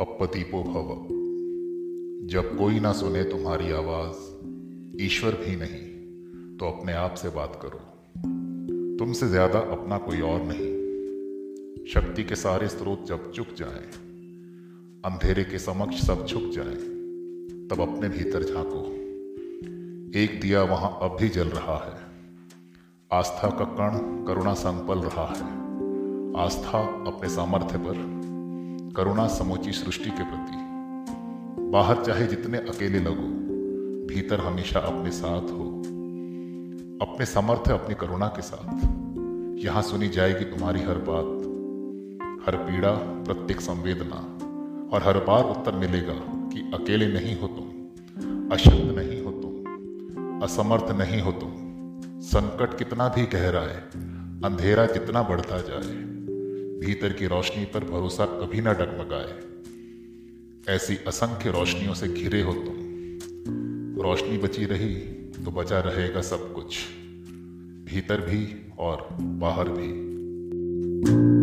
अप्पदीपो भव। जब कोई ना सुने तुम्हारी आवाज़ ईश्वर भी नहीं तो अपने आप से बात करो। तुमसे ज़्यादा अपना कोई और नहीं। शक्ति के सारे स्रोत जब चुक जाएँ, अंधेरे के समक्ष सब झुक जाएँ, तब अपने भीतर झांको। एक दिया वहाँ अब भी जल रहा है। आस्था का कण करुणा संपल रहा है। आस्था अपने सामर्थ्य पर करुणा समूची सृष्टि के प्रति। बाहर चाहे जितने अकेले लगो, भीतर हमेशा अपने साथ हो। अपने समर्थ्य, अपनी करुणा के साथ। यहाँ सुनी जाएगी तुम्हारी हर बात। हर पीड़ा, प्रत्येक संवेदना। और हर बार उत्तर मिलेगा कि अकेले नहीं हो तुम, अशक्त नहीं हो तुम, असमर्थ नहीं हो तुम। संकट कितना भी गहरा है अंधेरा कितना बढ़ता जाए भीतर की रोशनी पर भरोसा कभी ना डगमगाए। ऐसी असंख्य रोशनियों से घिरे हो तुम। रोशनी बची रही तो बचा रहेगा सब कुछ। भीतर भी और बाहर भी।